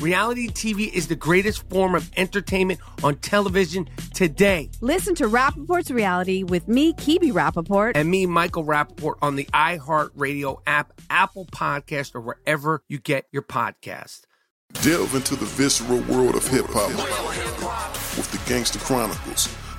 Reality TV is the greatest form of entertainment on television today. Listen to Rappaport's Reality with me, Kibi Rappaport. And me, Michael Rappaport, on the iHeartRadio app, Apple Podcast, or wherever you get your podcast. Delve into the visceral world of hip hop with the Gangster Chronicles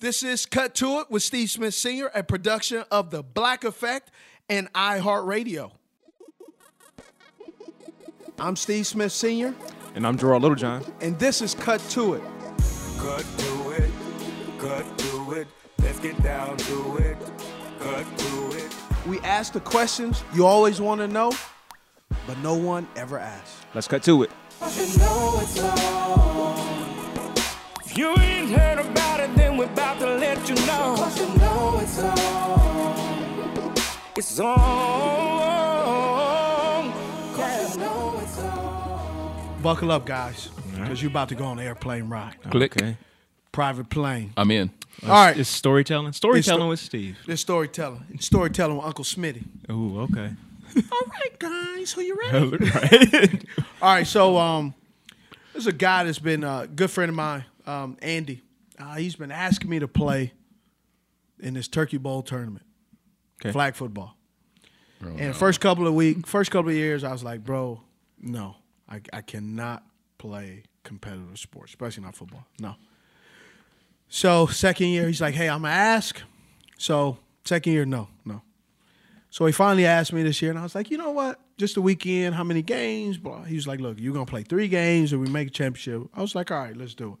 This is Cut to It with Steve Smith Sr., a production of The Black Effect and iHeartRadio. I'm Steve Smith Sr., And I'm Gerard Littlejohn. and this is Cut to It. Cut to it, cut to it. Let's get down to it. Cut to it. We ask the questions you always want to know, but no one ever asks. Let's cut to it. You know it's on. You ain't heard about it, then we're about to let you know. Cause you know it's on. It's on. Cause you know it's on. Buckle up, guys, because you're about to go on airplane ride. Click. Okay. Private plane. I'm in. All right. It's storytelling. Storytelling sto- with Steve. This storytelling. Storytelling with Uncle Smitty. Oh, okay. All right, guys, who you ready? right. All right, so um, there's a guy that's been a good friend of mine, um, Andy. Uh, he's been asking me to play in this Turkey Bowl tournament, Okay. flag football. and first couple of week, first couple of years, I was like, bro, no, I, I cannot play competitive sports, especially not football. No. So second year, he's like, hey, I'm gonna ask. So second year, no, no. So he finally asked me this year, and I was like, you know what? Just a weekend, how many games? Blah. He was like, look, you're gonna play three games, and we make a championship. I was like, all right, let's do it,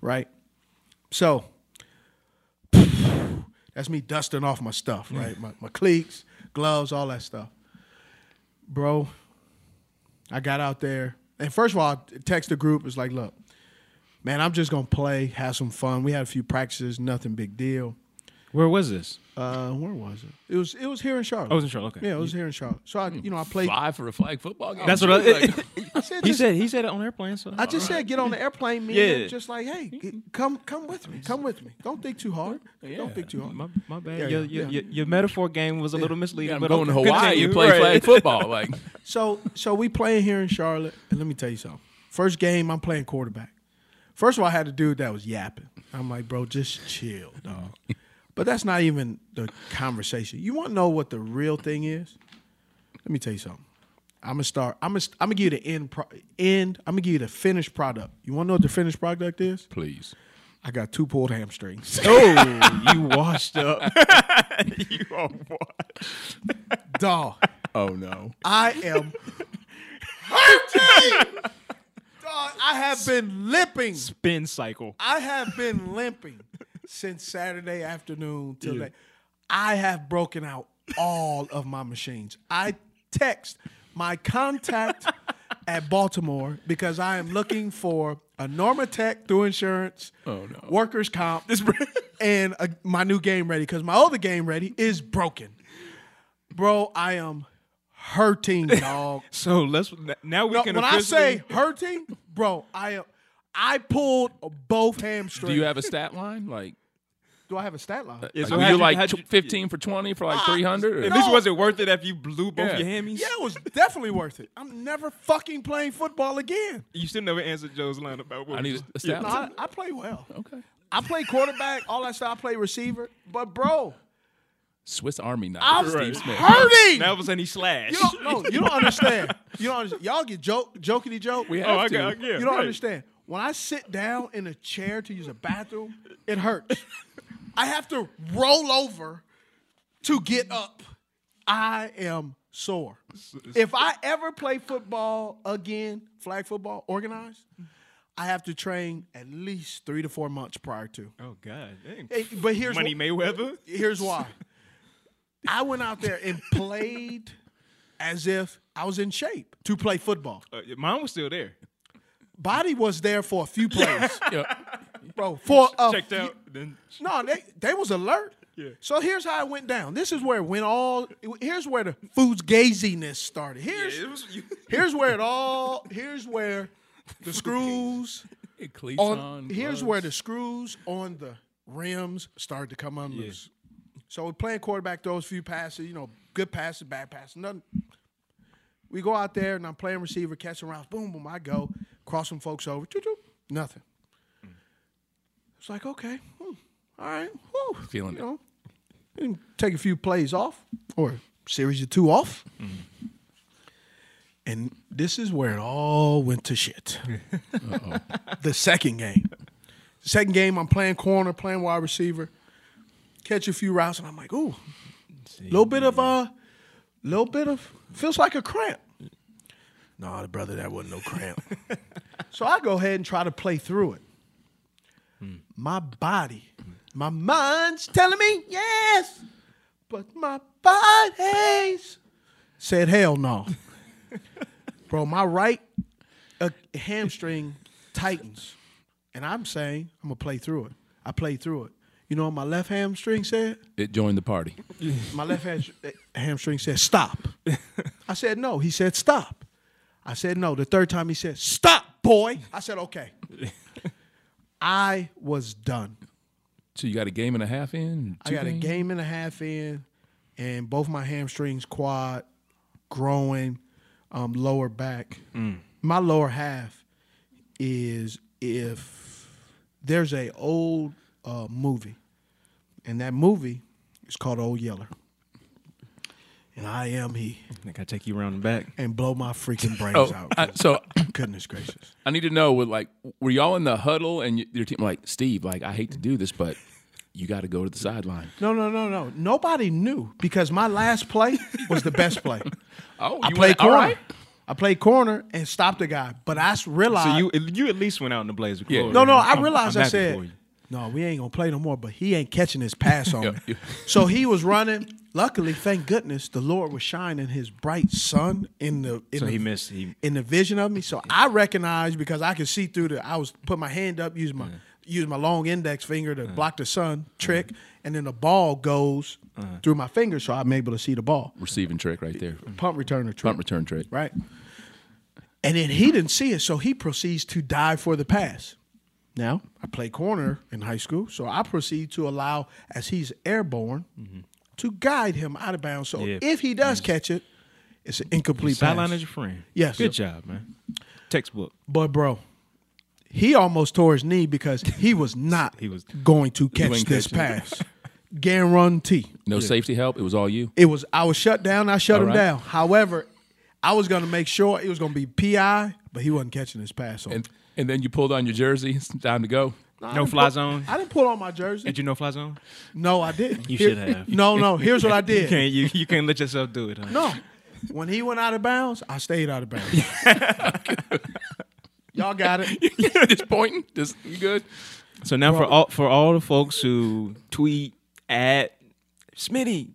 right? So that's me dusting off my stuff, right? My, my cleats, gloves, all that stuff, bro. I got out there, and first of all, I text the group. It's like, look, man, I'm just gonna play, have some fun. We had a few practices, nothing big deal. Where was this? Uh, where was it? It was it was here in Charlotte. Oh, it was in Charlotte, okay. Yeah, it was here in Charlotte. So I, you know, I played. Fly for a flag football game. That's what I, Like, I said, he just- said. He said it on airplane. So I just said, get on the airplane, man. Yeah. Just like, hey, get- come come with me. Come with me. Don't think too hard. Don't think too hard. my, my bad. Yeah, your, yeah, your, yeah. Your, your metaphor game was a little misleading. yeah, I'm but going to Hawaii. You play Right. flag football. Like, So so we playing here in Charlotte, and let me tell you something. First game, I'm playing quarterback. First of all, I had a dude that was yapping. I'm like, bro, just chill, dog. But that's not even the conversation. You want to know what the real thing is? Let me tell you something. I'm gonna start. I'm gonna. I'm gonna give you the end. Pro, end. I'm gonna give you the finished product. You want to know what the finished product is? please. I got two pulled hamstrings. Oh, you washed up. you are washed. Dog, Oh no. I am hurting. Dog, I have been limping. Spin cycle. I have been limping since Saturday afternoon till day. I have broken out all of my machines. I text my contact at Baltimore because I am looking for a Normatec through insurance, Oh, no. workers comp, and a, my new game ready because my other game ready is broken. Bro, I am hurting, dog. So let's now we No, can. when I say hurting, bro, I am. I pulled both hamstrings. Do you have a stat line? Like, Do I have a stat line? Yeah, Like, so were you you- like how'd you- 15 for 20 for like Ah, 300? At or- least was it worth it after you blew both Yeah. your hammies? Yeah, it was definitely worth it. I'm never fucking playing football again. You still never answered Joe's line about what I need a stat No, line. I, I play well. Okay. I play quarterback, all that stuff. I play receiver. But bro, Swiss Army knife. I'm Steve Smith. hurting. Now all of a sudden he slashed. You don't, no, you don't understand. You don't understand. Y'all get joke, jokety joke. We oh, have I to. got, yeah, you don't right. understand. When I sit down in a chair to use a bathroom, it hurts. I have to roll over to get up. I am sore. If I ever play football again, flag football, organized, I have to train at least three to four months prior to. Oh God, dang. But here's Money wh- Mayweather. Here's why. I went out there and played as if I was in shape to play football. Uh, mine was still there. Body was there for a few plays, Yeah. bro. For a Checked few- out. Then No, they they was alert. Yeah. So here's how it went down. This is where it went all. Here's where the food's gaziness started. Here's it was here's where it all. Here's where the screws on. on. Here's where the screws on the rims started to come unloose. So we're playing quarterback, those few passes, you know, good passes, bad passes, nothing. We go out there and I'm playing receiver, catching routes, boom, boom, I go, cross some folks over, nothing. It's like, okay, hmm, all right, whew, Feeling you it. know, and take a few plays off or series of two off. And this is where it all went to shit. the second game. Second game, I'm playing corner, playing wide receiver, catch a few routes, and I'm like, ooh, little bit of uh, little bit of feels like a cramp. No, the brother, that wasn't no cramp. so I go ahead and try to play through it. My body, my mind's telling me yes, but my body's said hell no. Bro, my right uh, hamstring tightens, and I'm saying I'm gonna play through it. I played through it. You know what my left hamstring said? It joined the party. My left hamstring said stop. I said no. He said stop. I said no. The third time he said stop, boy. I said okay. I was done. So you got a game and a half in? I got a game and a half in, and both my hamstrings, quad, growing, um, lower back. My lower half is if there's a old uh, movie, and that movie is called Old Yeller, and I am he, I think I take you around the back. and blow my freaking oh, brains Oh, out. I, so Goodness gracious. I need to know. With like, were y'all in the huddle and y- your team like Steve? Like, I hate to do this, but you got to go to the sideline. No, no, no, no. Nobody knew because my last play was the best play. Oh, I played went- corner. right. I played corner and stopped the guy, but I realized. So you you at least went out in the blaze with Yeah. No, no. I'm- I realized I'm I said, no, we ain't gonna play no more. But he ain't catching his pass on Yeah, me. So he was running. Luckily, thank goodness, the Lord was shining His bright sun in the. In So the, he missed. He in the vision of me. So I recognized because I could see through the. I was put my hand up, use my use my long index finger to block the sun trick, and then the ball goes uh-huh. through my finger, so I'm able to see the ball. Receiving trick right there. Pump returner trick. Pump return trick. right? And then he didn't see it, so he proceeds to dive for the pass. Now, I play corner in high school, so I proceed to allow, as he's airborne, mm-hmm. To guide him out of bounds. So Yeah. if he does catch it, it's an incomplete sideline pass. is your friend. Yes. Good job, man. Textbook. But bro, he almost tore his knee because he was not He was- going to catch this catching pass. Guarantee. No safety help. It was all you. It was I was shut down. I shut All him right. down. However, I was going to make sure it was going to be PI, but he wasn't catching his pass on. And and then you pulled on your jersey. It's time to go. I No fly put- zone. I didn't put on my jersey. Did you know fly zone? No, I didn't. You Here- should have. No, no. Here's what I You did. can't you, you can't let yourself do it. Huh? No. When he went out of bounds, I stayed out of bounds. Y'all got it. just pointing. Just you good? So now for all for all the folks who tweet at Smitty,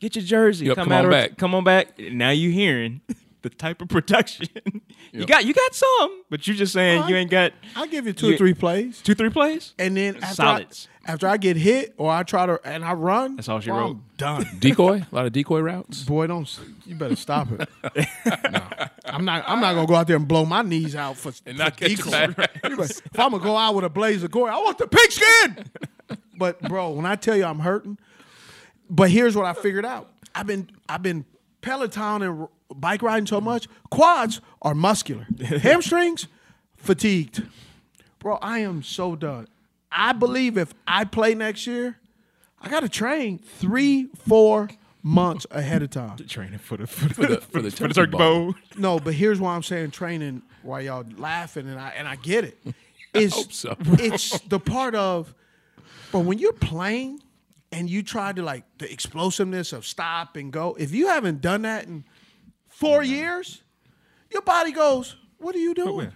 get your jersey. Yep, come on back. Come on back. Now you're hearing the type of production you got. You got some, but you're just saying Oh, you I- ain't got I'll give you two or three plays. two three plays. And then after Solids. I, after I get hit or I try to and I run, That's all she well, wrote. I'm done. Decoy. A lot of decoy routes. Boy, don't you better stop it. no, I'm not. I'm not gonna go out there and blow my knees out for, And for decoy. the bad You better- if I'm gonna go out with a blaze of glory, I want the pigskin. but bro, when I tell you I'm hurting, but here's what I figured out. I've been I've been Peloton and bike riding so much. Quads are muscular. Hamstrings, fatigued. Bro, I am so done. I believe if I play next year, I got to train three, four months ahead of time. Training for the for the, For the- for the turkey turkey bowl. bowl. No, but here's why I'm saying training while y'all laughing and I and I get it. It's hope so. it's the part of but when you're playing and you try to like the explosiveness of stop and go, if you haven't done that in four mm-hmm. years, your body goes, What are you doing?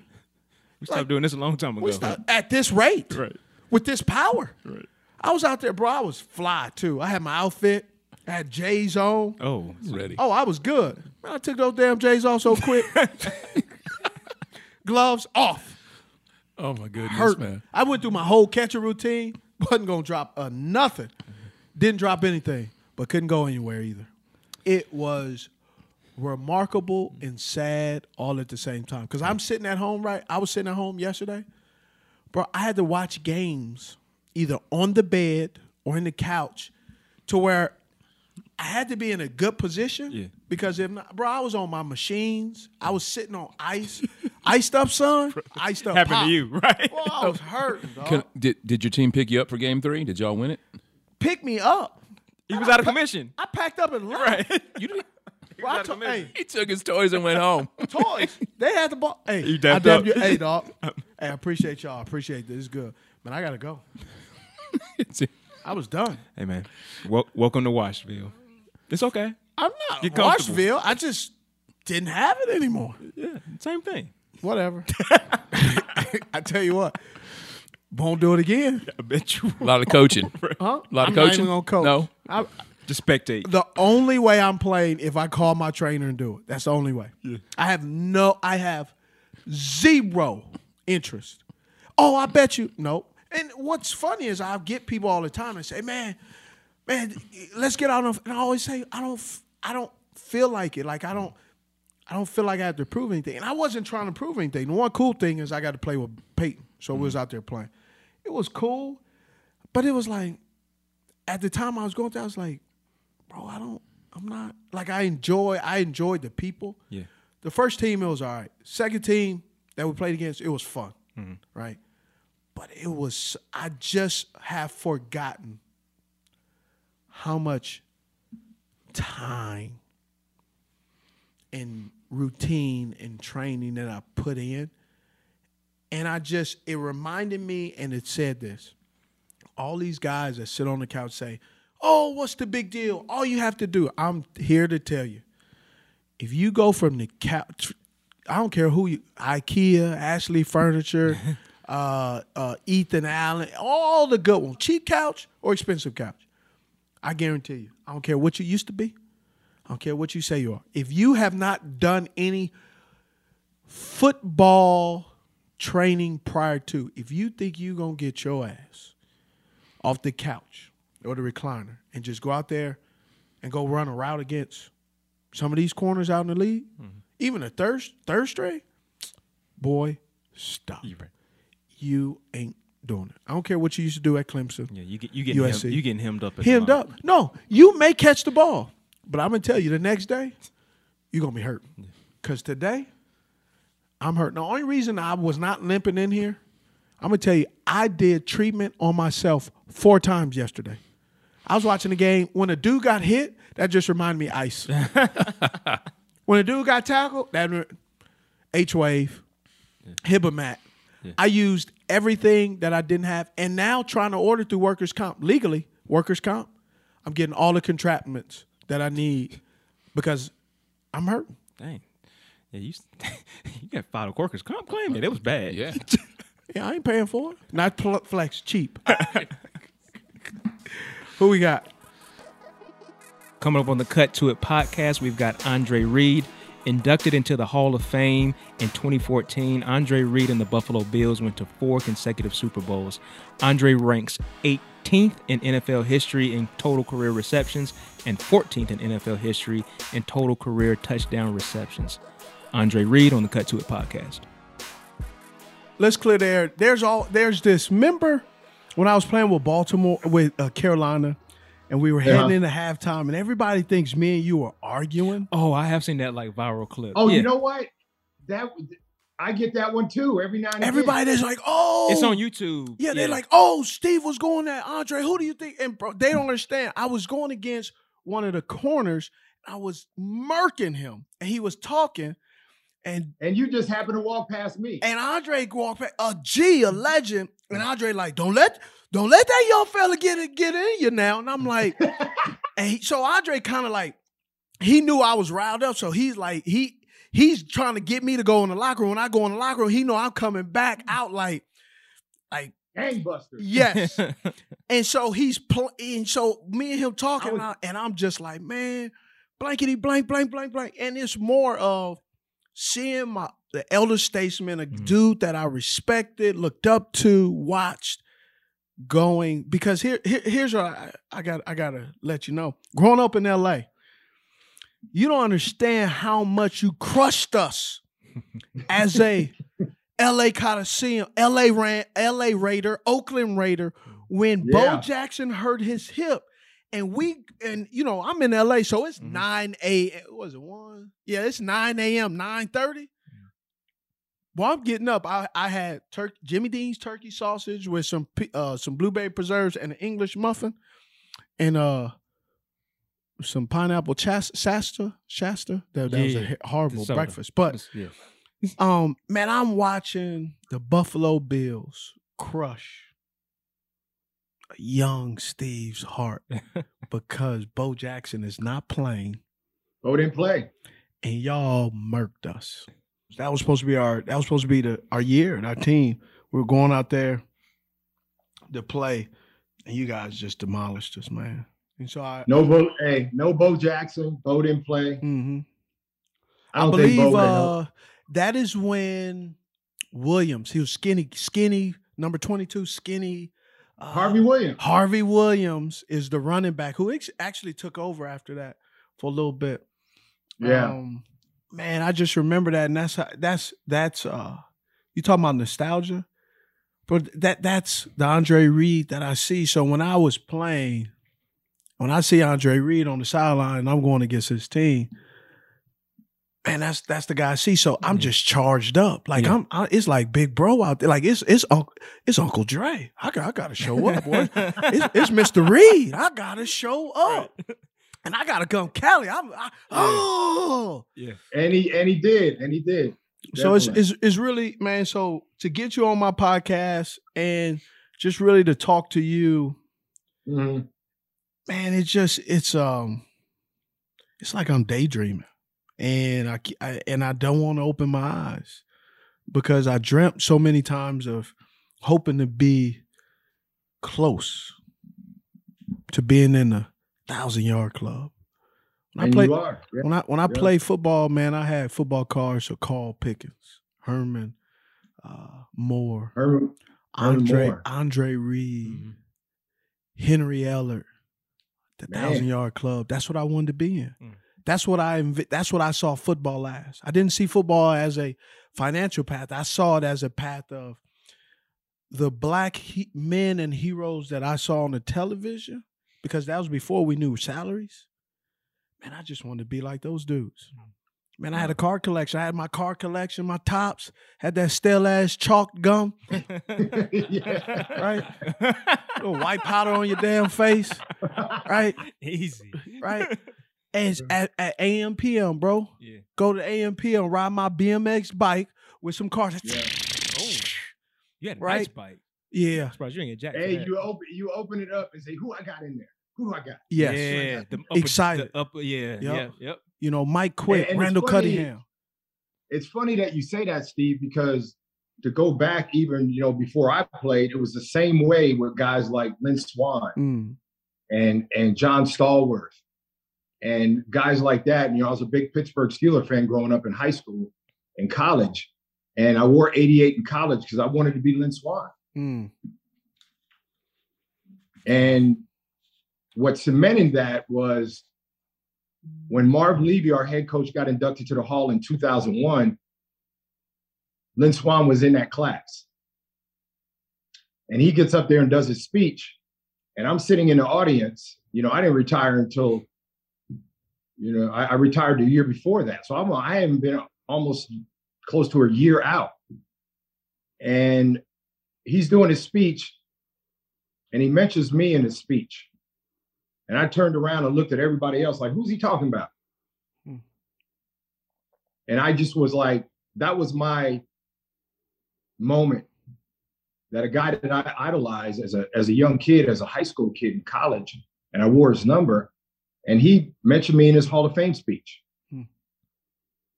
We stopped doing this a long time ago. Start, at this rate. Right. With this power. Right. I was out there, bro. I was fly too. I had my outfit. I had J's on. Oh, Ready. Oh, I was good. Man, I took those damn J's off so quick. Gloves off. Oh my goodness, Hurt. man. I went through my whole catcher routine. Wasn't gonna drop a nothing. Didn't drop anything, but couldn't go anywhere either. It was remarkable mm. and sad all at the same time. Because I'm sitting at home, right? I was sitting at home yesterday, bro. I had to watch games either on the bed or in the couch, to where I had to be in a good position. Yeah. Because if not, bro, I was on my machines. I was sitting on ice, iced up, son. Iced up. happened pop. to you, right? Well, I was hurting, dog. Can, did did your team pick you up for game three? Did y'all win it? Pick me up. He was out of commission. I packed up and left. Right. You didn't. Bro, I out to- hey, He took his toys and went home. toys. They had the ball. Hey, You I dapped dapped up. you. Hey, dog. hey, I appreciate y'all. I appreciate this. It's good. Man, I gotta go. I was done. Hey man, wel- welcome to Washville. It's okay. I'm not Washville. I just didn't have it anymore. Yeah, same thing. Whatever. I tell you what, won't do it again. I bet you. A lot of coaching. Huh? A lot of I'm not coaching? even gonna coach. No. I, Just spectate. the only way I'm playing if I call my trainer and do it. That's the only way. I have no. I have zero interest. Oh, I bet you. Nope. And what's funny is I get people all the time and say, "Man, man, let's get out of." And I always say, "I don't. I don't feel like it. Like I don't. I don't feel like I have to prove anything." And I wasn't trying to prove anything. The one cool thing is I got to play with Peyton, so we was mm-hmm. out there playing. It was cool, but it was like at the time I was going through, I was like, bro, I don't, I'm not like I enjoy, I enjoyed the people. Yeah. The first team, it was all right. Second team that we played against, it was fun, mm-hmm. right? But it was, I just have forgotten how much time and routine and training that I put in. And I just, it reminded me, and it said this all these guys that sit on the couch say, "Oh, what's the big deal? All you have to do." I'm here to tell you, if you go from the couch, I don't care who you, IKEA, Ashley Furniture, uh, uh, Ethan Allen, all the good ones, cheap couch or expensive couch. I guarantee you, I don't care what you used to be. I don't care what you say you are. If you have not done any football training prior to, if you think you're going to get your ass off the couch or the recliner and just go out there and go run a route against some of these corners out in the league, mm-hmm. even a third third string, boy, stop. You ain't doing it. I don't care what you used to do at Clemson. Yeah, you get you getting USC. you getting hemmed up. Hemmed up. No, you may catch the ball, but I'm gonna tell you the next day, you're gonna be hurt. Cause today, I'm hurt. The only reason I was not limping in here, I'm gonna tell you, I did treatment on myself four times yesterday. I was watching the game when a dude got hit. That just reminded me of ice. when a dude got tackled, that H wave, Hivamat. I used everything that I didn't have, and now trying to order through workers' comp legally, workers' comp. I'm getting all the contraptions that I need because I'm hurting. Dang. Yeah, you you got filed a workers comp claim. It was bad. Yeah. Yeah, I ain't paying for it. Not pl- flex, cheap. Who we got? Coming up on the Cut to It podcast, we've got Andre Reed, inducted into the Hall of Fame in 2014. Andre Reed and the Buffalo Bills went to four consecutive Super Bowls. Andre ranks 18th in NFL history in total career receptions and 14th in NFL history in total career touchdown receptions. Andre Reed on the Cut to It podcast. Let's clear the air. There's all there's this member when I was playing with Baltimore with uh, Carolina, and we were Yeah. heading into halftime, and everybody thinks me and you are arguing. Oh, I have seen that like viral clip. Oh, Yeah. you know what? That I get that one too every now and Everybody again. is like, "Oh, It's on YouTube. Yeah, they're like, "Oh, Steve was going at Andre. Who do you think?" And bro, they don't understand. I was going against one of the corners. I was murking him, and he was talking, and and you just happened to walk past me. and Andre walked past a G, a legend, and Andre like, "Don't let, don't let that young fella get it, get in you now." And I'm like, and he, so Andre kind of like, he knew I was riled up, so he's like, he he's trying to get me to go in the locker room. When I go in the locker room, he know I'm coming back out like, like Gangbusters. Yes. and so he's pl- and so me and him talking, and, I, and I'm just like, man, blankety blank, blank, blank, blank. And it's more of seeing my the elder statesman, a mm-hmm. dude that I respected, looked up to, watched going because here, here here's what I, I got I gotta let you know. Growing up in LA, you don't understand how much you crushed us as a LA Coliseum, LA ran, LA Raider, Oakland Raider, when Yeah. Bo Jackson hurt his hip. And we and you know, I'm in LA, so it's mm-hmm. 9 a was it one? Yeah, it's 9 a.m., 9 30. Well, I'm getting up. I, I had tur- Jimmy Dean's turkey sausage with some uh some blueberry preserves and an English muffin and uh some pineapple chas- Shasta Shasta. That, that was a horrible breakfast. But yeah. um, man, I'm watching the Buffalo Bills crush young Steve's heart because Bo Jackson is not playing. Bo didn't play. And y'all murked us. That was supposed to be our that was supposed to be the our year and our team. We were going out there to play, and you guys just demolished us, man. And so I No Bo. Hey, no Bo Jackson. Bo didn't play. hmm I I, believe uh, that is when Williams, he was skinny, skinny, number 22, skinny. uh, Harvey Williams. Harvey Williams is the running back who actually took over after that for a little bit. Yeah. Um, man, I just remember that, and that's how, that's that's uh, you talking about nostalgia, but that that's the Andre Reed that I see. So when I was playing, when I see Andre Reed on the sideline, and I'm going against his team. Man, that's that's the guy I see. So I'm just charged up. Like Yeah. I'm, I, it's like Big Bro out there. Like it's it's Uncle it's Uncle Dre. I got I gotta show up, boy. it's, it's Mr. Reed. I gotta show up, and I gotta come Cali. I'm I, oh yeah. And he and he did. And he did. so it's, it's it's really man. So to get you on my podcast and just really to talk to you, Mhm. man, it's just it's um, it's like I'm daydreaming, and I, I and I don't want to open my eyes because I dreamt so many times of hoping to be close to being in the thousand yard club. When And I play, you are. Yeah. when I when I Yeah. play football, man, I had football cards for Carl Pickens, Herman, uh, Moore, Herman, Herman Andre Moore. Andre Reed, Henry Ellard, the Man. thousand yard club. That's what I wanted to be in. Mm. That's what I that's what I saw football as. I didn't see football as a financial path. I saw it as a path of the black he- men and heroes that I saw on the television because that was before we knew salaries. Man, I just wanted to be like those dudes. Mm. Man, I had a card collection. I had my card collection, my Topps, had that stale ass chalk gum, right? Little white powder on your damn face, right? Easy. Right? And at, at AM PM, bro. Yeah. Go to AM PM, ride my BMX bike with some cars. Oh, you had a Right? nice bike. Yeah. I'm surprised you didn't get jacked. Hey, you open you open it up and say, "Who I got in there? Who I got?" Yes. Yeah, the upper, Excited. The upper, yeah, Yep. yeah, yep. You know, Mike Quick, And- and it's Randall funny- Cunningham. It's funny that you say that, Steve, because to go back even you know before I played, it was the same way with guys like Lynn Swann Mm. and and John Stallworth and guys like that. And You know, I was a big Pittsburgh Steeler fan growing up in high school and college, and I wore 88 in college because I wanted to be Lynn Swann. Mm. And what cemented that was when Marv Levy, our head coach, got inducted to the Hall in 2001, Lynn Swann was in that class. and he gets up there and does his speech, and I'm sitting in the audience. You know, I didn't retire until, you know, I, I retired the year before that, so I'm I haven't been almost close to a year out, and he's doing his speech, and he mentions me in his speech, and I turned around and looked at everybody else like, who's he talking about? Hmm. And I just was like, that was my moment that a guy that I idolized as a as a young kid, as a high school kid in college, and I wore his number, and he mentioned me in his Hall of Fame speech. Hmm.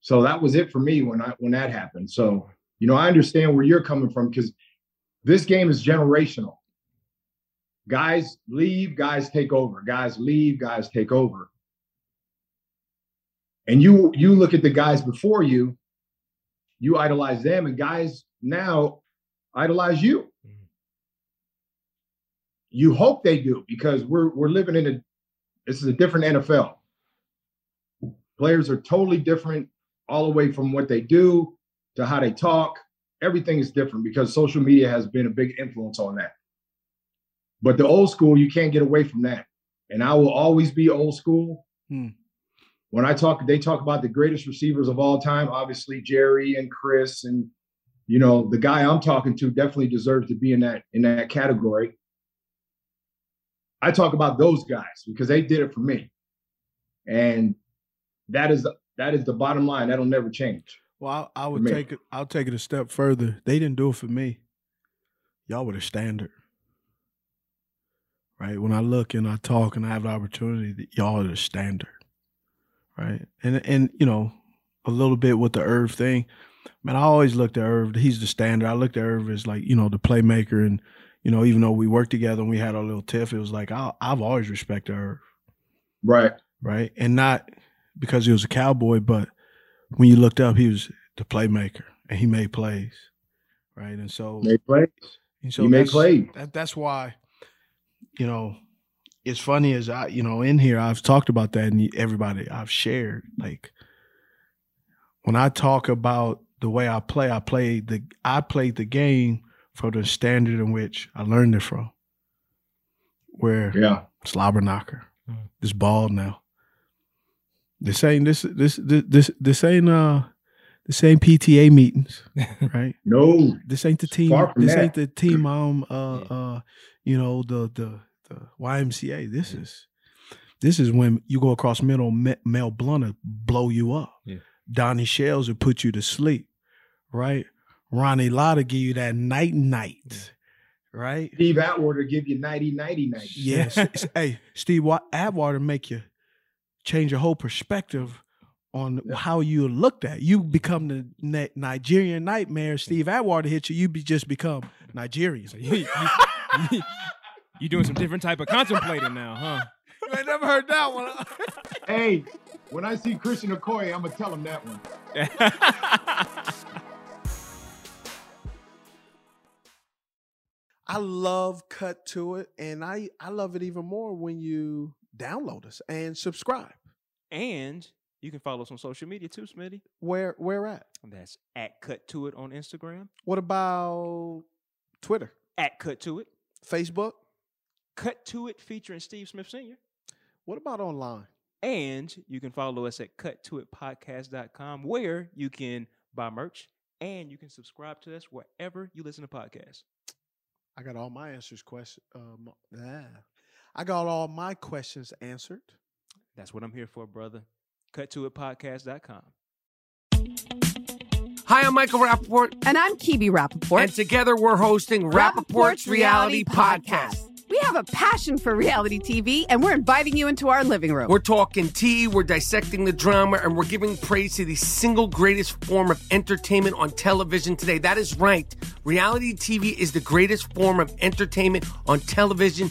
So that was it for me when I when that happened. So you know, I understand where you're coming from because this game is generational. Guys leave, guys take over. Guys leave, guys take over. And you you look at the guys before you, you idolize them, and guys now idolize you. You hope they do because we're we're living in a this is a different NFL. Players are totally different all the way from what they do to how they talk. Everything is different because social media has been a big influence on that. But the old school, you can't get away from that. And I will always be old school. Hmm. When I talk, they talk about the greatest receivers of all time, obviously Jerry and Chris and you know, the guy I'm talking to definitely deserves to be in that in that category. I talk about those guys because they did it for me. And that is that is the bottom line. That'll never change. Well, I, I would take it. I'll take it a step further. They didn't do it for me. Y'all were the standard, right? When I look and I talk and I have the opportunity, that y'all are the standard, right? And and you know, a little bit with the Irv thing. Man, I always looked at Irv. He's the standard. I looked at Irv as like you know the playmaker, and you know even though we worked together and we had our little tiff, it was like I, I've always respected Irv, Right. right? And not because he was a cowboy, but when you looked up, he was the playmaker and he made plays, right? And so, They play. and so he made plays. That, that's why, you know, it's funny as I, you know, in here I've talked about that, and everybody I've shared like when I talk about the way I play, I played the I played the game for the standard in which I learned it from. Where Yeah. slobber knocker, mm. this ball now. This ain't this this this this, this ain't uh this ain't PTA meetings, right? No. This ain't the team. This that. ain't the team. Um, uh, uh, you know the the the YMCA. This is this is when you go across middle. Me- Mel Blount blow you up. Yeah. Donnie Shells will put you to sleep, right? Ronnie Lotta give you that night night, right? Steve Atwater give you 90 90 90. Yes. Hey, Steve Wa- Atwater make you change your whole perspective on how you looked at. You mm-hmm. become the Ni- Nigerian nightmare. Steve Atwater hit you, you be just become Nigerian. you, you- you doing some different type of contemplating now, huh? You ain't never heard that one. Hey, when I see Christian Okoye, I'm gonna tell him that one. I love Cut to It, and I I love it even more when you download us and subscribe. And you can follow us on social media too, Smitty. Where where at? That's at Cut To It on Instagram. What about Twitter, At Cut To It. Facebook? Cut To It featuring Steve Smith Sr. What about online? And you can follow us at cut to it cuttoitpodcast.com where you can buy merch and you can subscribe to us wherever you listen to podcasts. I got all my answers question. Um, ah. I got all my questions answered. That's what I'm here for, brother. Cuttoitpodcast.com. Hi, I'm Michael Rappaport. And I'm Kibi Rappaport. And together we're hosting Rappaport's Reality Podcast. We have a passion for reality TV, and we're inviting you into our living room. We're talking tea, we're dissecting the drama, and we're giving praise to the single greatest form of entertainment on television today. That is right. Reality TV is the greatest form of entertainment on television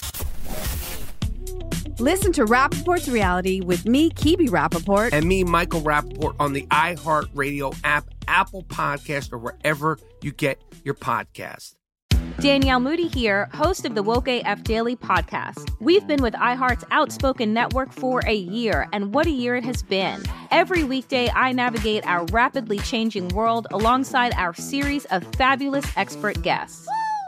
Listen to Rappaport's reality with me, Kibi Rappaport. And me, Michael Rappaport, on the iHeartRadio app, Apple Podcast, or wherever you get your podcast. Danielle Moody here, host of the Woke AF Daily podcast. We've been with iHeart's Outspoken Network for a year, and what a year it has been. Every weekday, I navigate our rapidly changing world alongside our series of fabulous expert guests.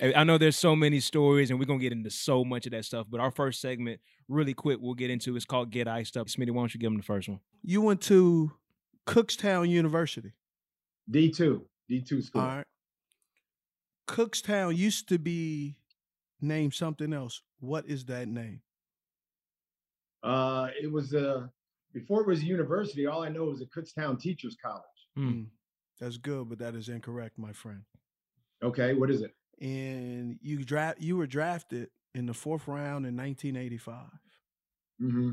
I I know there's so many stories, and we're gonna get into so much of that stuff. But our first segment, really quick, we'll get into It's called "Get Iced Up." Smitty, why don't you give them the first one? You went to Kutztown University. D2, D2 school. All right. Kutztown used to be named something else. What is that name? Uh, it was uh, before it was a university. All I know was a Kutztown Teachers College. Mm, That's good, but that is incorrect, my friend. Okay, what is it? And you draft you were drafted in the fourth round in 1985. Mm-hmm.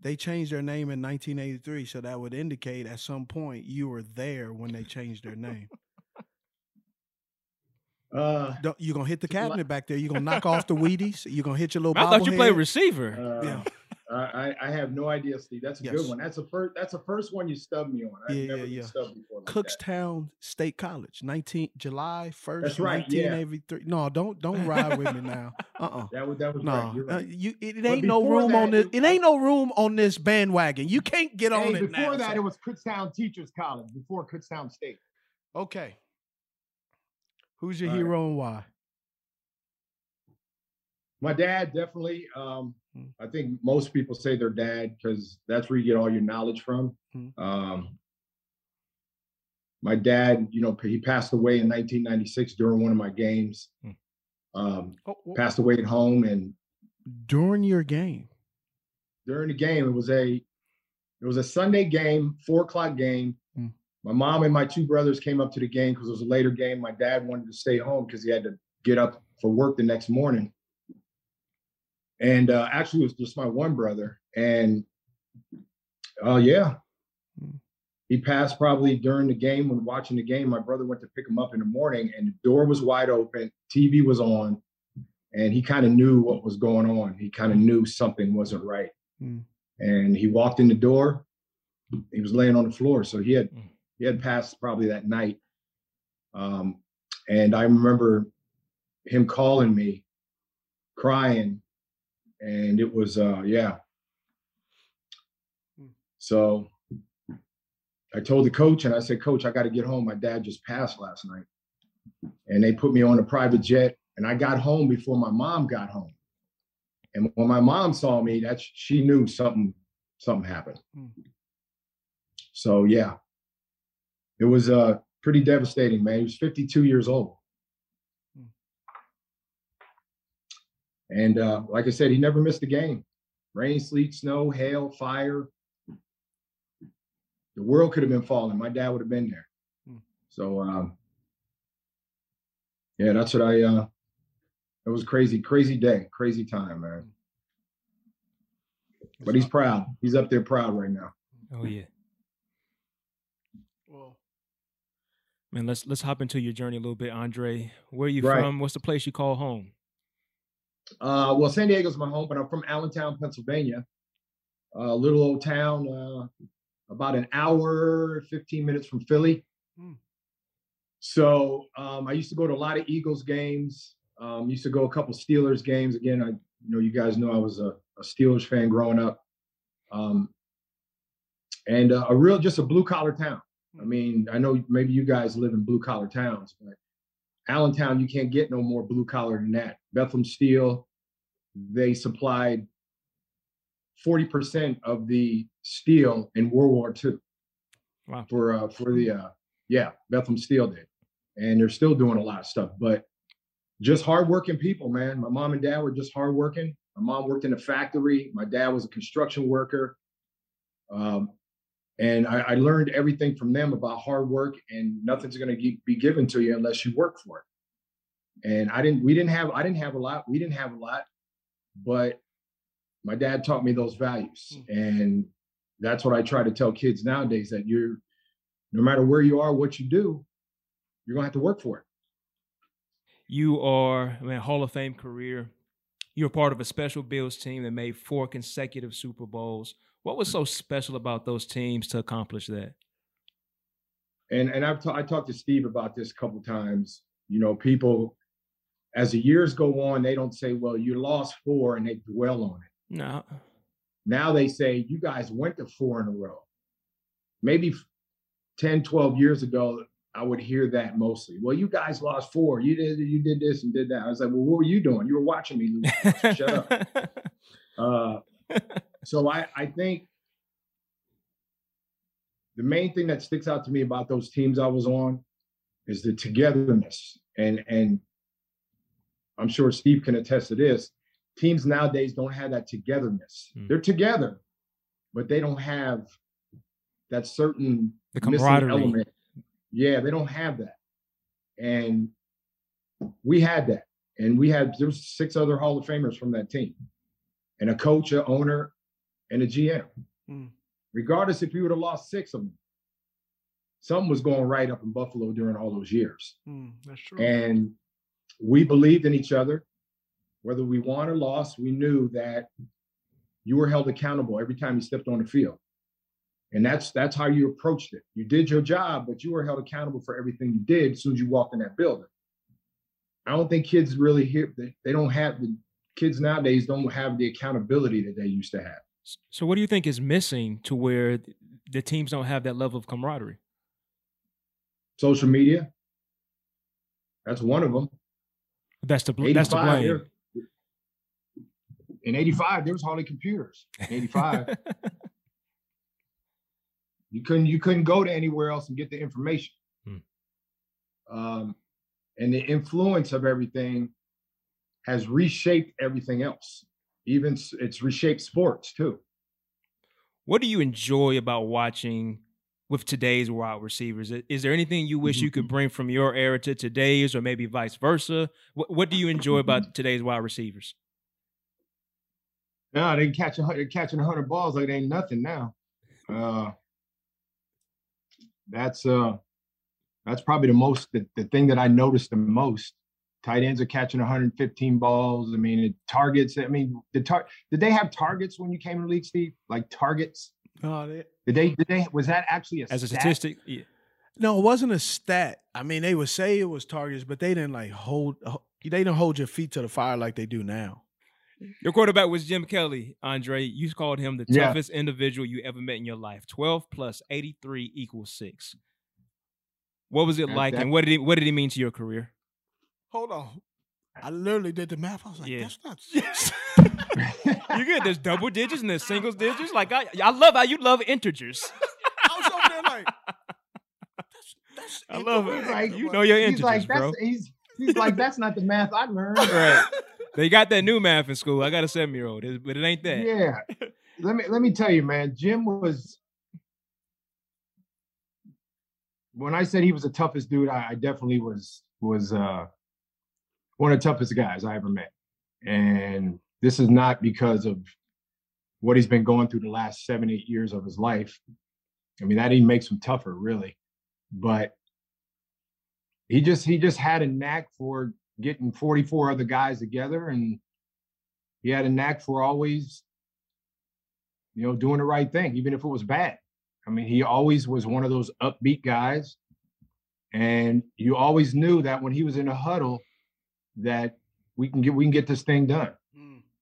They changed their name in 1983, so that would indicate at some point you were there when they changed their name. Uh, Don't, you gonna hit the cabinet back there. You're gonna knock off the Wheaties. You're gonna hit your little. I thought you played bobblehead? receiver. Uh, Yeah. I, I have no idea, Steve. That's a Yes. good one. That's a first. That's a first one you stubbed me on. I've Yeah, never yeah, been yeah. stubbed before. Like that. Kutztown State College, 19 July 1st, That's right, yeah. 1983. No, don't don't ride with me now. Uh-uh. That was that was No, right. You're uh, you it, it ain't no room that, on this. it- It ain't no room on this bandwagon. You can't get on it before now. that, son. it was Kutztown Teachers College. Before Kutztown State. okay. Who's your All right. hero and why? My dad definitely. Um. I think most people say their dad because that's where you get all your knowledge from. Hmm. Um, my dad, you know, he passed away in 1996 during one of my games. Hmm. Um, Oh, oh, passed away at home, and during your game. during the game, it was a it was a Sunday game, four o'clock game. Hmm. My mom and my two brothers came up to the game because it was a later game. My dad wanted to stay home because he had to get up for work the next morning. And uh, actually, it was just my one brother. And oh yeah, Hmm. he passed probably during the game when watching the game. My brother went to pick him up in the morning, and the door was wide open, TV was on, and he kind of knew what was going on. He kind of knew something wasn't right Hmm. and he walked in the door. He was laying on the floor, so he had Mm. he had passed probably that night. Um, and I remember him calling me, crying, and it was uh, yeah. Mm. So I told the coach, and I said, "Coach, I got to get home. My dad just passed last night." And they put me on a private jet, and I got home before my mom got home. And when my mom saw me, that she knew something something happened. Mm. So yeah, it was uh pretty devastating, man. He was 52 years old. And uh, like I said, he never missed a game. Rain, sleet, snow, hail, fire. the world could have been falling. My dad would have been there. Hmm. So um, yeah, that's what I. uh It was crazy, crazy day, crazy time, man. But he's proud. He's up there proud right now. Oh yeah. Well, Man, let's let's hop into your journey a little bit, Andre. Where are you Right. from? What's the place you call home? Uh, well, San Diego's my home, but I'm from Allentown, Pennsylvania, a little old town, uh, about an hour, 15 minutes from Philly. Hmm. So um, I used to go to a lot of Eagles games. Um, used to go a couple Steelers games. Again, I you know you guys know I was a, a Steelers fan growing up, um, and uh, a real just a blue collar town. I mean, I know maybe you guys live in blue collar towns, but Allentown, you can't get no more blue collar than that. Bethlehem Steel, they supplied 40% of the steel in World War II Wow. for uh, for the uh, yeah Bethlehem Steel did, and they're still doing a lot of stuff. But just hardworking people, man. My mom and dad were just hardworking. My mom worked in a factory. My dad was a construction worker. Um, and I, I learned everything from them about hard work, and nothing's going to be given to you unless you work for it. And I didn't. We didn't have. I didn't have a lot. We didn't have a lot, but my dad taught me those values, hmm. and that's what I try to tell kids nowadays. That you're, no matter where you are, what you do, you're gonna have to work for it. You are, I mean, Hall of Fame career. You're part of a special Bills team that made four consecutive Super Bowls. What was so special about those teams to accomplish that? and and I've ta- I talked to Steve about this a couple times. You know, people as the years go on, they don't say, "Well, you lost four, and they dwell on it. No. Now they say, "You guys went to four in a row." Maybe f- 10, 12 years ago, I would hear that mostly. Well, you guys lost four. You did you did this and did that. I was like, "Well, what were you doing? You were watching me lose. Shut up." Uh, so I, I think the main thing that sticks out to me about those teams I was on is the togetherness. And and I'm sure Steve can attest to this. Teams nowadays don't have that togetherness. Hmm. They're together, but they don't have that certain The camaraderie. element. Yeah, they don't have that. And we had that. And we had there was six other Hall of Famers from that team. And a coach, a owner, and the GM. Mm. Regardless if we would have lost six of them, something was going right up in Buffalo during all those years. Mm, that's true. And we believed in each other. Whether we won or lost, we knew that you were held accountable every time you stepped on the field. And that's that's how you approached it. You did your job, but you were held accountable for everything you did as soon as you walked in that building. I don't think kids really hear they, they don't have the kids nowadays don't have the accountability that they used to have. So, what do you think is missing to where the teams don't have that level of camaraderie? Social media. That's one of them. That's the bl- that's the 85, blame. In 85, there was hardly computers. In 85. you couldn't you couldn't go to anywhere else and get the information. Um, and the influence of everything has reshaped everything else. Even it's reshaped sports too. What do you enjoy about watching with today's wide receivers? Is there anything you wish you could bring from your era to today's, or maybe vice versa? What What do you enjoy about today's wide receivers? No, they catch a catching hundred balls like it ain't nothing now. Uh, that's uh, that's probably the most the, the thing that I noticed the most. Tight ends are catching 115 balls. I mean, it targets. I mean, the tar- did they have targets when you came in the league, Steve? Like targets? No, they, Did they? Did they? Was that actually a As a statistic, yeah. no, it wasn't a stat. I mean, they would say it was targets, but they didn't like hold. They didn't hold your feet to the fire like they do now. Your quarterback was Jim Kelly, Andre. You called him the Yeah. toughest individual you ever met in your life. 12 plus 83 equals six. What was it like, that- and what did he what did he mean to your career? Hold on. I literally did the math. I was like, Yeah. that's not. you get There's double digits and there's singles digits. Like I, I love how you love integers. I was over there like, I love it. He's like, you know your he's integers, like, bro. That's, he's, he's like, that's not the math I learned. Right. They got that new math in school. I got a seven year old, but it ain't that. Yeah. Let me let me tell you, man. Jim was when I said he was the toughest dude, I, I definitely was was uh, one of the toughest guys I ever met. And this is not because of what he's been going through the last seven, eight years of his life. I mean, that even makes him tougher, really. But he just he just had a knack for getting 44 other guys together and he had a knack for always you know doing the right thing even if it was bad i mean he always was one of those upbeat guys and you always knew that when he was in a huddle that we can get we can get this thing done.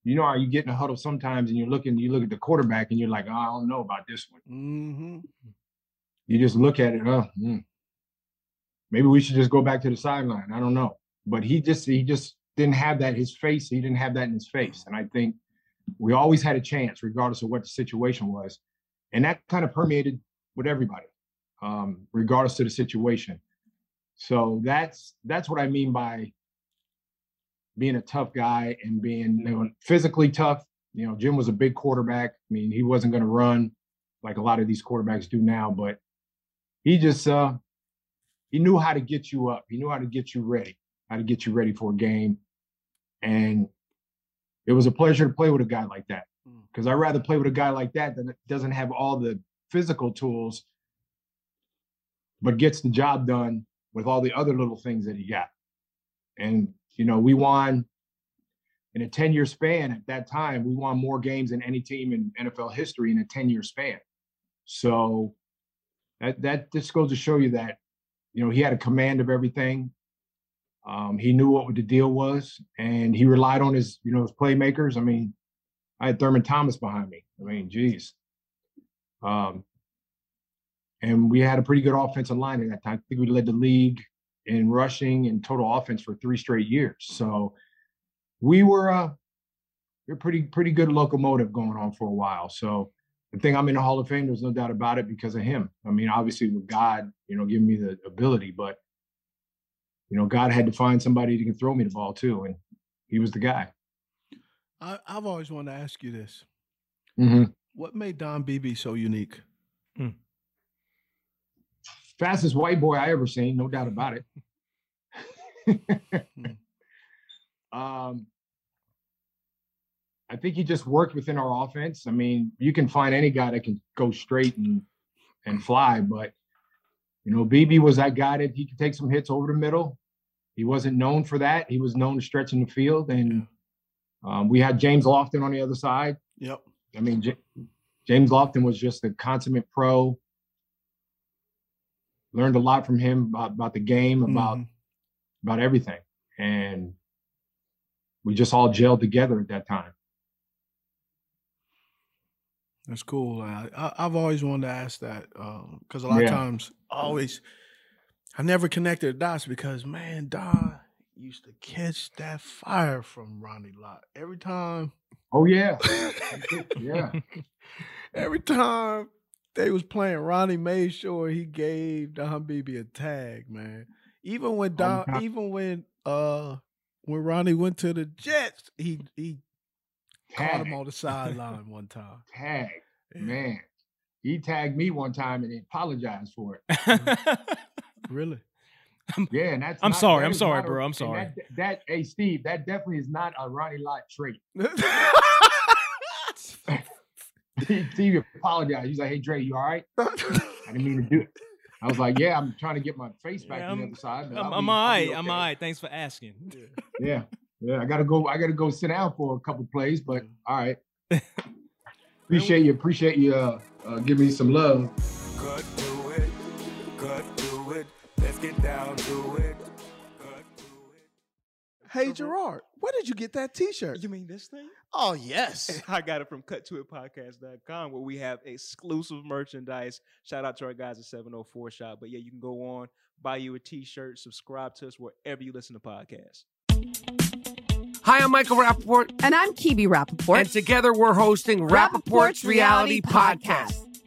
You know how you get in a huddle sometimes and you're looking you look at the quarterback and you're like oh, i don't know about this one. Mm-hmm. you just look at it oh hmm. maybe we should just go back to the sideline i don't know. But he just he just didn't have that his face he didn't have that in his face. And i think we always had a chance regardless of what the situation was. And that kind of permeated with everybody um, regardless of the situation. So that's that's what i mean by being a tough guy and being you know, physically tough you know jim was a big quarterback. I mean he wasn't going to run like a lot of these quarterbacks do now but he just uh he knew how to get you up. He knew how to get you ready how to get you ready for a game. And it was a pleasure to play with a guy like that because I'd rather play with a guy like that that doesn't have all the physical tools, but gets the job done with all the other little things that he got. And, you know, we won in a 10 year span at that time, we won more games than any team in NFL history in a 10 year span. So that, that just goes to show you that, you know, he had a command of everything. Um, he knew what the deal was, and he relied on his, you know, his playmakers. I mean, I had Thurman Thomas behind me. I mean, geez. Um, and we had a pretty good offensive line at that time. I think we led the league in rushing and total offense for three straight years. So we were uh, we we're pretty pretty good locomotive going on for a while. So the thing I'm in the Hall of Fame, there's no doubt about it because of him. I mean, obviously with God, you know, giving me the ability, but you know, God had to find somebody that can throw me the ball too, and he was the guy. I, I've always wanted to ask you this: Mhm. What made Don Beebe so unique? Fastest white boy I ever seen, no doubt about it. um, I think he just worked within our offense. I mean, you can find any guy that can go straight and and fly, but you know, Beebe was that guy that he could take some hits over the middle. He wasn't known for that. He was known to stretch in the field, and um, we had James Lofton on the other side. Yep. I mean, J- James Lofton was just a consummate pro. Learned a lot from him about, about the game, about mm-hmm. about everything, and we just all gelled together at that time. That's cool. I, I've always wanted to ask that um, because a lot Yeah. of times, I always, I never connected the dots because man, Don used to catch that fire from Ronnie Lott every time. Oh yeah, yeah. Every time they was playing, Ronnie made sure he gave Don Beebe a tag, man. Even when Don, time. even when uh when Ronnie went to the Jets, he he caught him on the sideline one time. Tag, man. He tagged me one time and he apologized for it. Really? Yeah, and that's I'm not- sorry, that I'm sorry, a- bro, I'm sorry. That, that, hey, Steve, that definitely is not a Ronnie Lott trait. Steve apologized. He's like, "Hey, Dre, you all right? I didn't mean to do it." I was like, "Yeah, I'm trying to get my face back Yeah, on the other side." I'm, I'll I'm be- all I'll right. be I'm all right. Thanks for asking. Yeah, yeah. I gotta go. I gotta go sit down for a couple plays, but all right. Appreciate you. Appreciate you. Uh, uh, giving me some love. Cut to it, cut to it. Let's get down to it. Hey Gerard, where did you get that T-shirt? You mean this thing? Oh yes. I got it from cuttoitpodcast.com where we have exclusive merchandise. Shout out to our guys at 704 Shop. But yeah, you can go on, buy you a t-shirt, subscribe to us wherever you listen to podcasts. Hi, I'm Michael Rapaport. And I'm Kibi Rapaport. And together we're hosting Rapaport's Reality Podcast.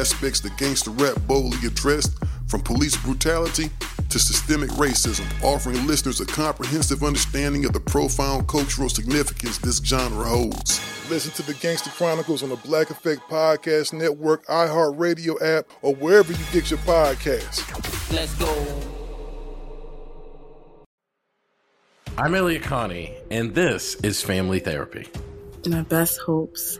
that gangster rap boldly addressed, from police brutality to systemic racism, offering listeners a comprehensive understanding of the profound cultural significance this genre holds. Listen to the Gangster Chronicles on the Black Effect Podcast Network, iHeartRadio app, or wherever you get your podcasts. Let's go. I'm Elliott Connie, and this is Family Therapy. my best hopes.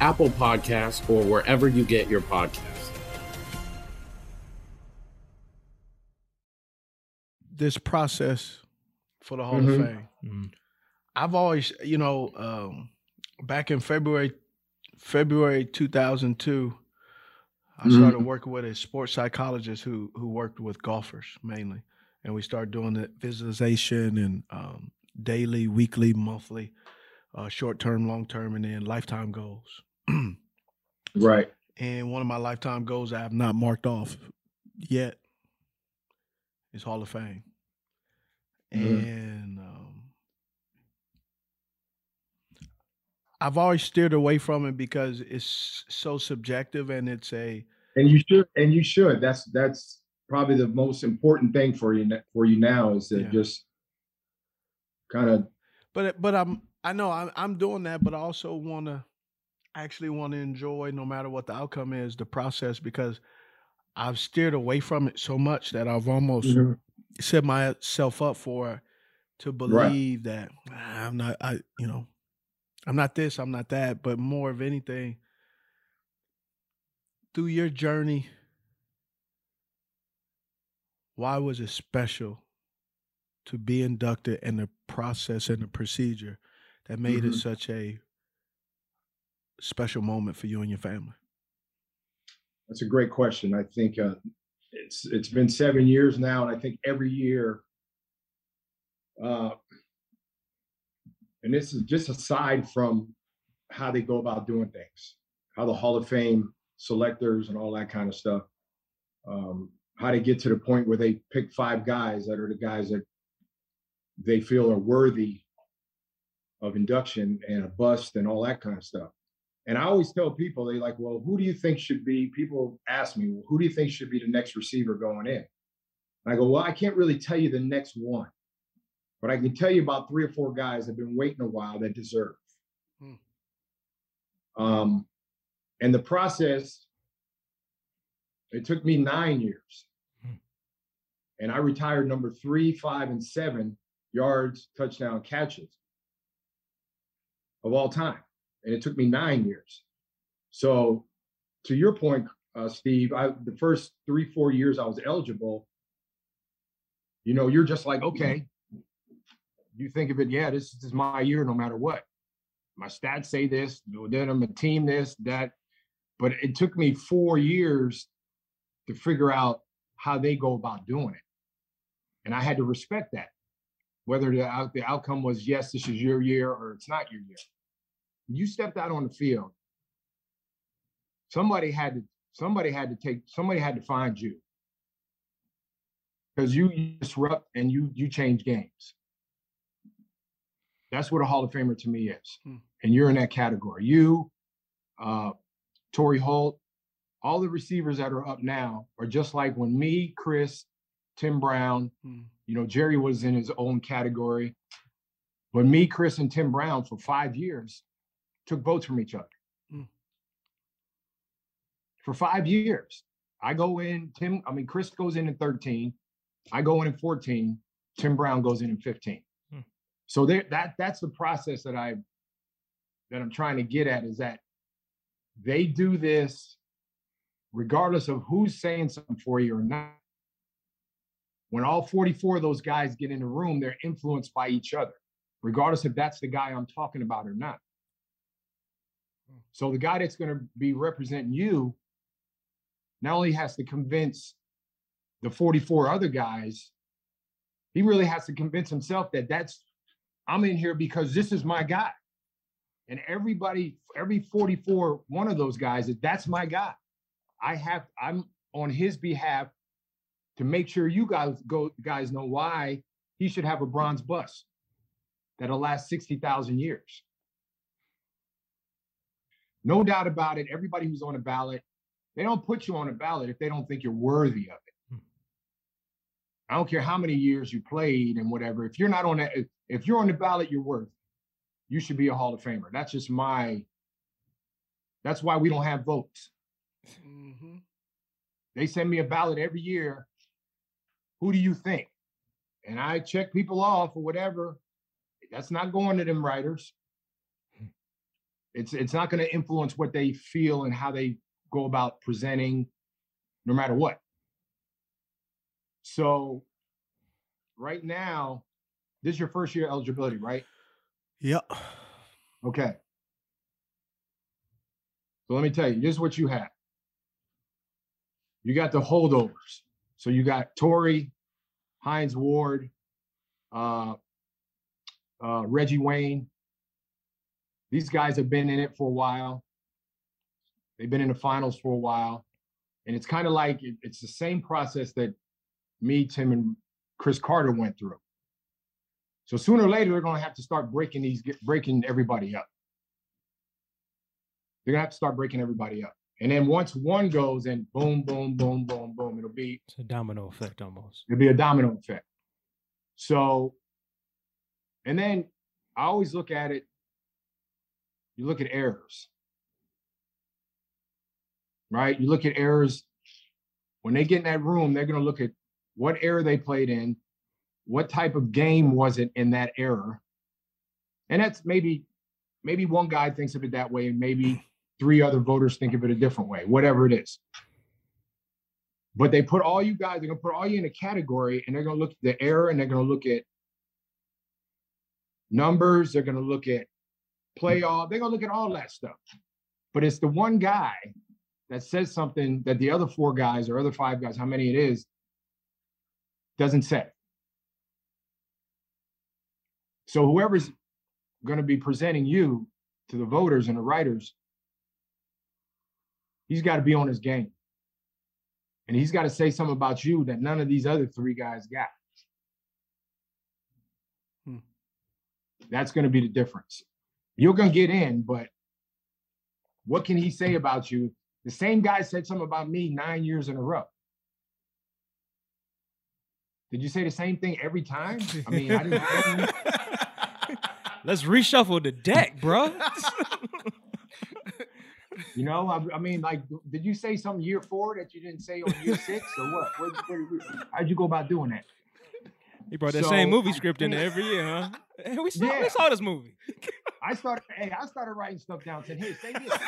Apple Podcasts, or wherever you get your podcasts. this process for the Hall Mhm. of Fame. I've always, you know, um, back in February, February 2002, I started Mhm. working with a sports psychologist who who worked with golfers mainly, and we started doing the visualization and um, daily, weekly, monthly, uh, short term, long term, and then lifetime goals. Right. And one of my lifetime goals I have not marked off yet is Hall of Fame. Mhm. And um, I've always steered away from it because it's so subjective and it's a And you should, and you should. That's that's probably the most important thing for you for you now is to Yeah. just kind of but but I'm I know I'm I'm doing that, but I also want to actually want to enjoy no matter what the outcome is the process because I've steered away from it so much that I've almost Mhm. set myself up for to believe that "Ah, I'm not I you know I'm not this I'm not that but more of anything through your journey why was it special to be inducted and the process and the procedure that made it Mhm. such a special moment for you and your family That's a great question. I think uh, it's it's been seven years now, and I think every year, uh, and this is just aside from how they go about doing things, how the Hall of Fame selectors and all that kind of stuff, um, how they get to the point where they pick five guys that are the guys that they feel are worthy of induction and a bust and all that kind of stuff. And I always tell people, they like, well, who do you think should be? People ask me, well, who do you think should be the next receiver going in? And I go, well, I can't really tell you the next one, but I can tell you about three or four guys that have been waiting a while that deserve. Hmm. Um, and the process, it took me nine years. And I retired number three, five, and seven yards, touchdown catches of all time and it took me nine years. So, to your point, uh, Steve. I the first three, four years I was eligible. You know, you're just like, okay. You think of it, yeah, this, this is my year, no matter what. My stats say this, then I'm a team this, that. But it took me four years to figure out how they go about doing it. And I had to respect that. Whether the, the outcome was yes, this is your year or it's not your year. You stepped out on the field. Somebody had to somebody had to take somebody had to find you. Because you, disrupt and you you change games. That's what a Hall of Famer to me is. Hmm. And you're in that category. You, uh, Torry Holt, all the receivers that are up now are just like when me, Cris, Tim Brown, Hmm. you know, Jerry was in his own category. But me, Cris, and Tim Brown for five years took votes from each other. Hmm. For five years. I go in, Tim, I mean, Cris goes in in 13. I go in in 14. Tim Brown goes in in 15. Hmm. So there, that that's the process that I that I'm trying to get at is that they do this regardless of who's saying something for you or not. When all 44 of those guys get in the room, they're influenced by each other, regardless if that's the guy I'm talking about or not. So the guy that's going to be representing you not only has to convince the 44 other guys, he really has to convince himself that that's I'm in here because this is my guy. And everybody, every 44, one of those guys that's my guy. I have, I'm on his behalf to make sure you guys go guys know why he should have a bronze bus that'll last 60,000 years. No doubt about it. Everybody who's on a ballot, they don't put you on a ballot if they don't think you're worthy of it. I don't care how many years you played and whatever. If you're not on that, if, if you're on the ballot, you're worth. You should be a Hall of Famer. That's just my. That's why we don't have votes. Mhm. They send me a ballot every year. Who do you think? And I check people off or whatever. That's not going to them writers. It's it's not going to influence what they feel and how they go about presenting, no matter what. So, right now, this is your first year eligibility, right? Yep. Okay. So let me tell you, this is what you have. You got the holdovers. So you got Torry, Hines Ward, uh, uh, Reggie Wayne. These guys have been in it for a while. They've been in the finals for a while. And it's kind of like it- it's the same process that me, Tim, and Cris Carter went through. So sooner or later, they're going to have to start breaking these, breaking everybody up. They're going to have to start breaking everybody up. And then once one goes, and boom, boom, boom, boom, boom, it'll be It's a domino effect almost. It'll be a domino effect. So, and then I always look at it, you look at errors, right? You look at errors. When they get in that room, they're going to look at what error they played in, what type of game was it in that error. And that's maybe, maybe one guy thinks of it that way, and maybe three other voters think of it a different way, whatever it is. But they put all you guys, they're gonna put all you in a category and they're gonna look at the error and they're gonna look at numbers, they're gonna look at playoff, they're gonna look at all that stuff. But it's the one guy that says something that the other four guys or other five guys, how many it is, doesn't say. So whoever's gonna be presenting you to the voters and the writers, he's got to be on his game. And he's got to say something about you that none of these other three guys got. Hmm. That's going to be the difference. You're going to get in, but what can he say about you? The same guy said something about me nine years in a row. Did you say the same thing every time? I mean, I didn't. Let's reshuffle the deck, bro. you know, I, I mean, like, did you say something year four that you didn't say on year six or what? What- what- how'd you go about doing that? He brought that same movie script in there every year, huh? Hey, we saw Yeah. we saw this movie. I started. Hey, I started writing stuff down. Saying, "Hey, say this."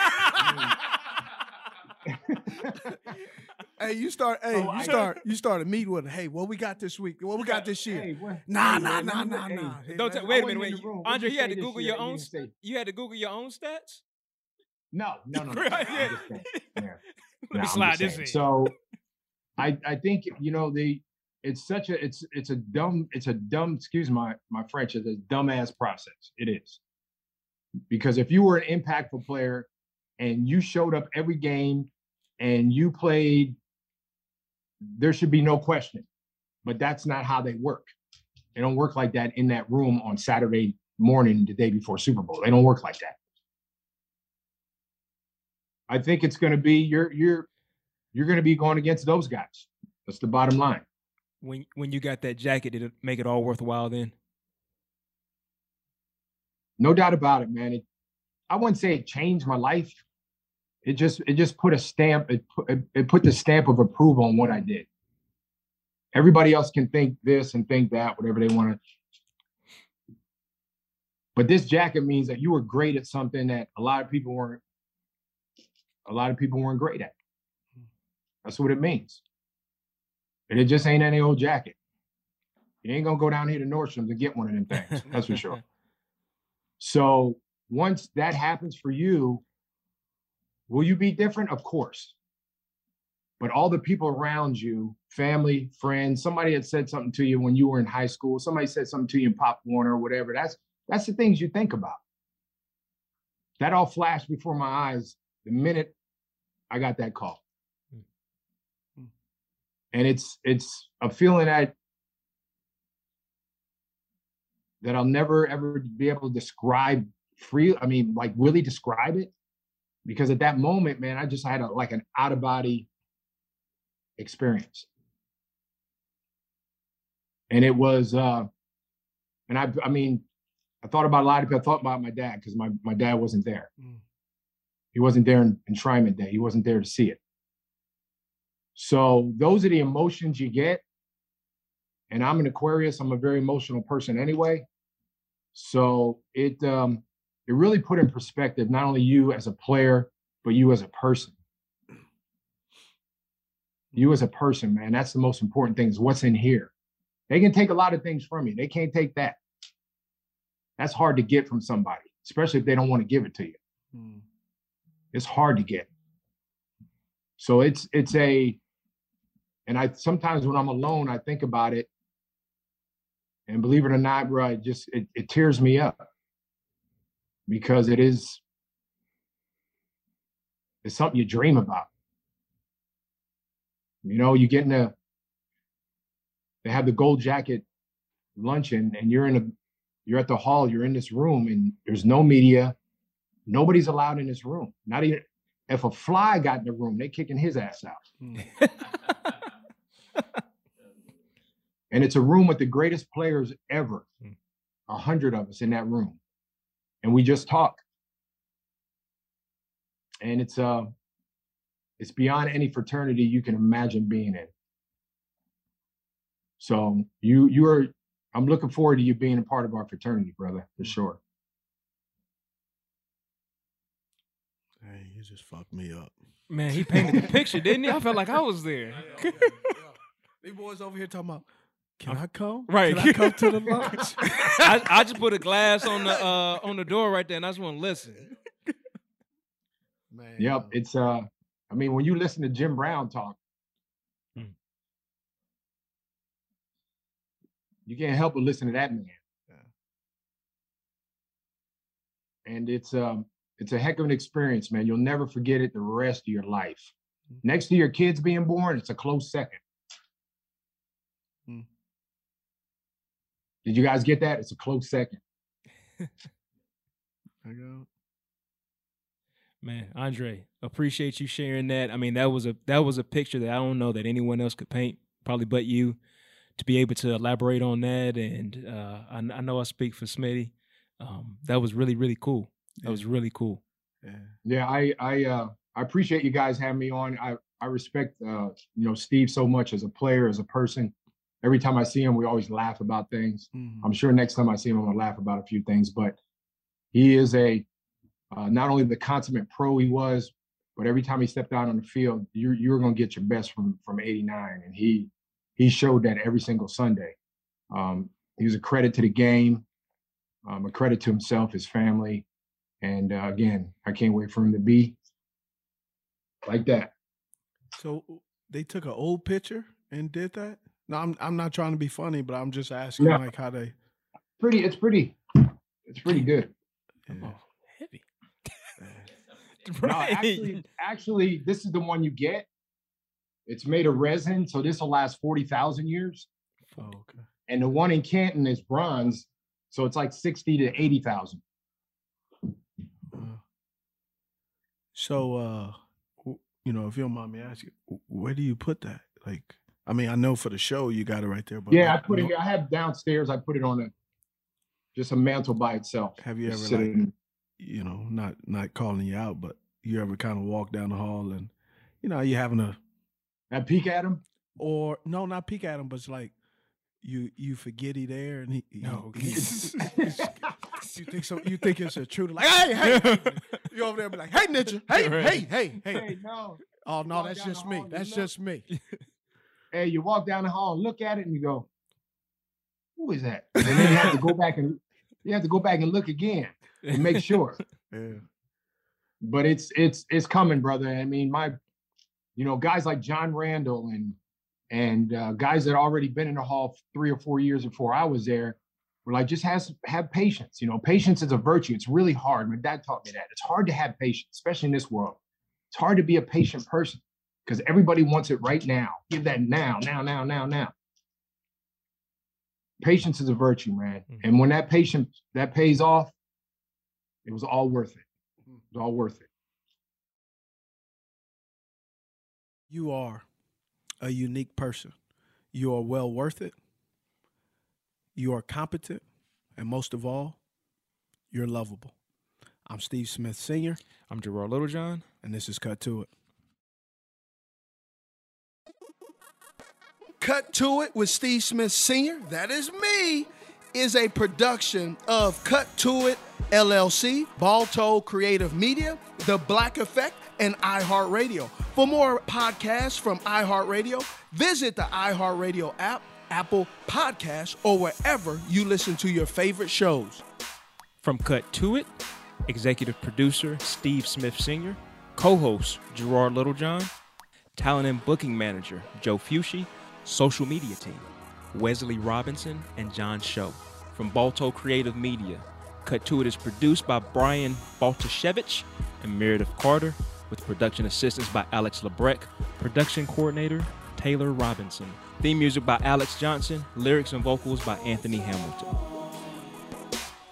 Hey, you start. Hey, Oh, you I- start. You start a meeting with. Hey, what we got this week? What we got this year? Hey, what- Nah, hey, nah, man, nah, you- nah, hey, nah. Hey, Don't man, tell, wait a minute, wait. in the room. What'd Andre, you you had to Google your that you own. didn't? You had to Google your own stats. No, no, no, no. Yeah. I'm just saying. Yeah. Let No, me slide this in. So, I I think you know the it's such a it's it's a dumb it's a dumb excuse my my French it's a dumbass process. It is because if you were an impactful player and you showed up every game and you played, there should be no question. But that's not how they work. They don't work like that in that room on Saturday morning, the day before Super Bowl. They don't work like that. I think it's going to be you're you're you're going to be going against those guys. That's the bottom line. When when you got that jacket, did it make it all worthwhile? Then No doubt about it, man. It, I wouldn't say it changed my life. It just it just put a stamp. It put, it, it put the stamp of approval on what I did. Everybody else can think this and think that, whatever they want to. But this jacket means that you were great at something that a lot of people weren't. A lot of people weren't great at. That's what it means. And it just ain't any old jacket. You ain't gonna go down here to Nordstrom's and get one of them things. That's for sure. So once that happens for you, will you be different? Of course. But all the people around you, family, friends, somebody had said something to you when you were in high school, somebody said something to you in Pop Warner or whatever. That's that's the things you think about. That all flashed before my eyes the minute I got that call. And it's it's a feeling that that I'll never ever be able to describe free. I mean, like really describe it. Because at that moment, man, I just had a like an out of body experience. And it was uh and I I mean, I thought about a lot of people. I thought about my dad because my, my dad wasn't there. He wasn't there in enshrinement day. He wasn't there to see it. So those are the emotions you get. And I'm an Aquarius. I'm a very emotional person anyway. So it um it really put in perspective not only you as a player, but you as a person. You as a person, man, that's the most important thing is what's in here. They can take a lot of things from you. They can't take that. That's hard to get from somebody, especially if they don't want to give it to you. It's hard to get. So it's it's a and I sometimes when I'm alone, I think about it. And believe it or not, bro, it just it, it tears me up because it is it's something you dream about. You know, you get in a they have the gold jacket luncheon and you're in a you're at the hall, you're in this room and there's no media. Nobody's allowed in this room. Not even if a fly got in the room, they kicking his ass out. Hmm. and it's a room with the greatest players ever. Hmm. A hundred of us in that room. And we just talk. And it's uh it's beyond any fraternity you can imagine being in. So you you are I'm looking forward to you being a part of our fraternity, brother, for hmm. sure. Hey, you just fucked me up. man, he painted the picture, didn't he? I felt like I was there. These boys over here talking about, can I come? Right. Can I come to the lunch? I, I just put a glass on the uh, on the door right there, and I just want to listen. Man, Yep, it's uh I mean when you listen to Jim Brown talk, you can't help but listen to that man. And it's um it's a heck of an experience, man. You'll never forget it the rest of your life. Next to your kids being born, it's a close second. Mm. Did you guys get that? It's a close second. I go. Man, Andre, appreciate you sharing that. I mean, that was a that was a picture that I don't know that anyone else could paint, probably but you, to be able to elaborate on that. And uh, I, I know I speak for Smitty. Um, that was really really cool. That was really cool. Yeah, yeah I I uh I appreciate you guys having me on. I I respect uh you know Steve so much as a player, as a person. Every time I see him, we always laugh about things. I'm sure next time I see him, I'm gonna laugh about a few things. But he is a uh, not only the consummate pro he was, but every time he stepped out on the field, you you were going to get your best from from '89, and he he showed that every single Sunday. Um, he was a credit to the game, um, a credit to himself, his family, and uh, again, I can't wait for him to be like that. So they took an old picture and did that. No, I'm I'm not trying to be funny, but I'm just asking Yeah. like how they. Pretty, it's pretty, it's pretty good. Oh, Heavy. No, actually, actually, this is the one you get. It's made of resin, so this will last forty thousand years. Oh, okay. And the one in Canton is bronze, so it's like sixty to eighty thousand. So, uh, you know, if you don't mind me asking, where do you put that? Like, I mean, I know for the show you got it right there, but Yeah, I put it. I have downstairs. I put it on a just a mantle by itself. Have you ever like, you know, not not calling you out, but you ever kind of walk down the hall and, you know, you having a peek at him, or no, not peek at him, but it's like you you forget he there and he no, you think so? You think it's a true like hey hey you over there and be like hey ninja hey Right. hey hey hey Hey, no. oh no Walk that's just me hall, that's just me Hey, you walk down the hall look at it, and you go, "Who is that?" And then you have to go back and you have to go back and look again and make sure. yeah but it's it's it's coming, brother. I mean, my, you know, guys like John Randle and and uh, guys that already been in the hall three or four years before I was there were like, just has have patience. You know, patience is a virtue. It's really hard. My dad taught me that. It's hard to have patience, especially in this world. It's hard to be a patient person because everybody wants it right now. Give that now, now, now, now, now. Patience is a virtue, man. Mm-hmm. And when that patience that pays off, it was all worth it. Mm-hmm. It was all worth it. you are a unique person you are well worth it you are competent and most of all you're lovable I'm Steve Smith Sr. I'm Gerard Littlejohn. And this is Cut to It. Cut to It with Steve Smith Sr., that is me, is a production of Cut to It LLC, Balto Creative Media, The Black Effect, and iHeartRadio. For more podcasts from iHeartRadio, visit the iHeartRadio app, Apple Podcasts, or wherever you listen to your favorite shows. From Cut to It, executive producer Steve Smith Sr., co host Gerard Littlejohn, talent and booking manager Joe Fushi, social media team Wesley Robinson and John Show. From Balto Creative Media, Cut to It is produced by Brian Baltashevich and Meredith Carter, with production assistance by Alex Lebrecht, production coordinator Taylor Robinson. Theme music by Alex Johnson, lyrics and vocals by Anthony Hamilton.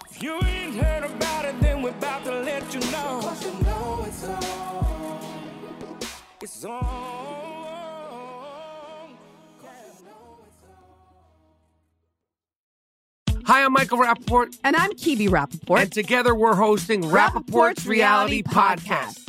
If you ain't heard about it, then we're about to let you know. Cause you know it's on. It's on. Hi, I'm Michael Rapaport. And I'm Kibi Rapaport. And together we're hosting Rapaport's Reality Podcast.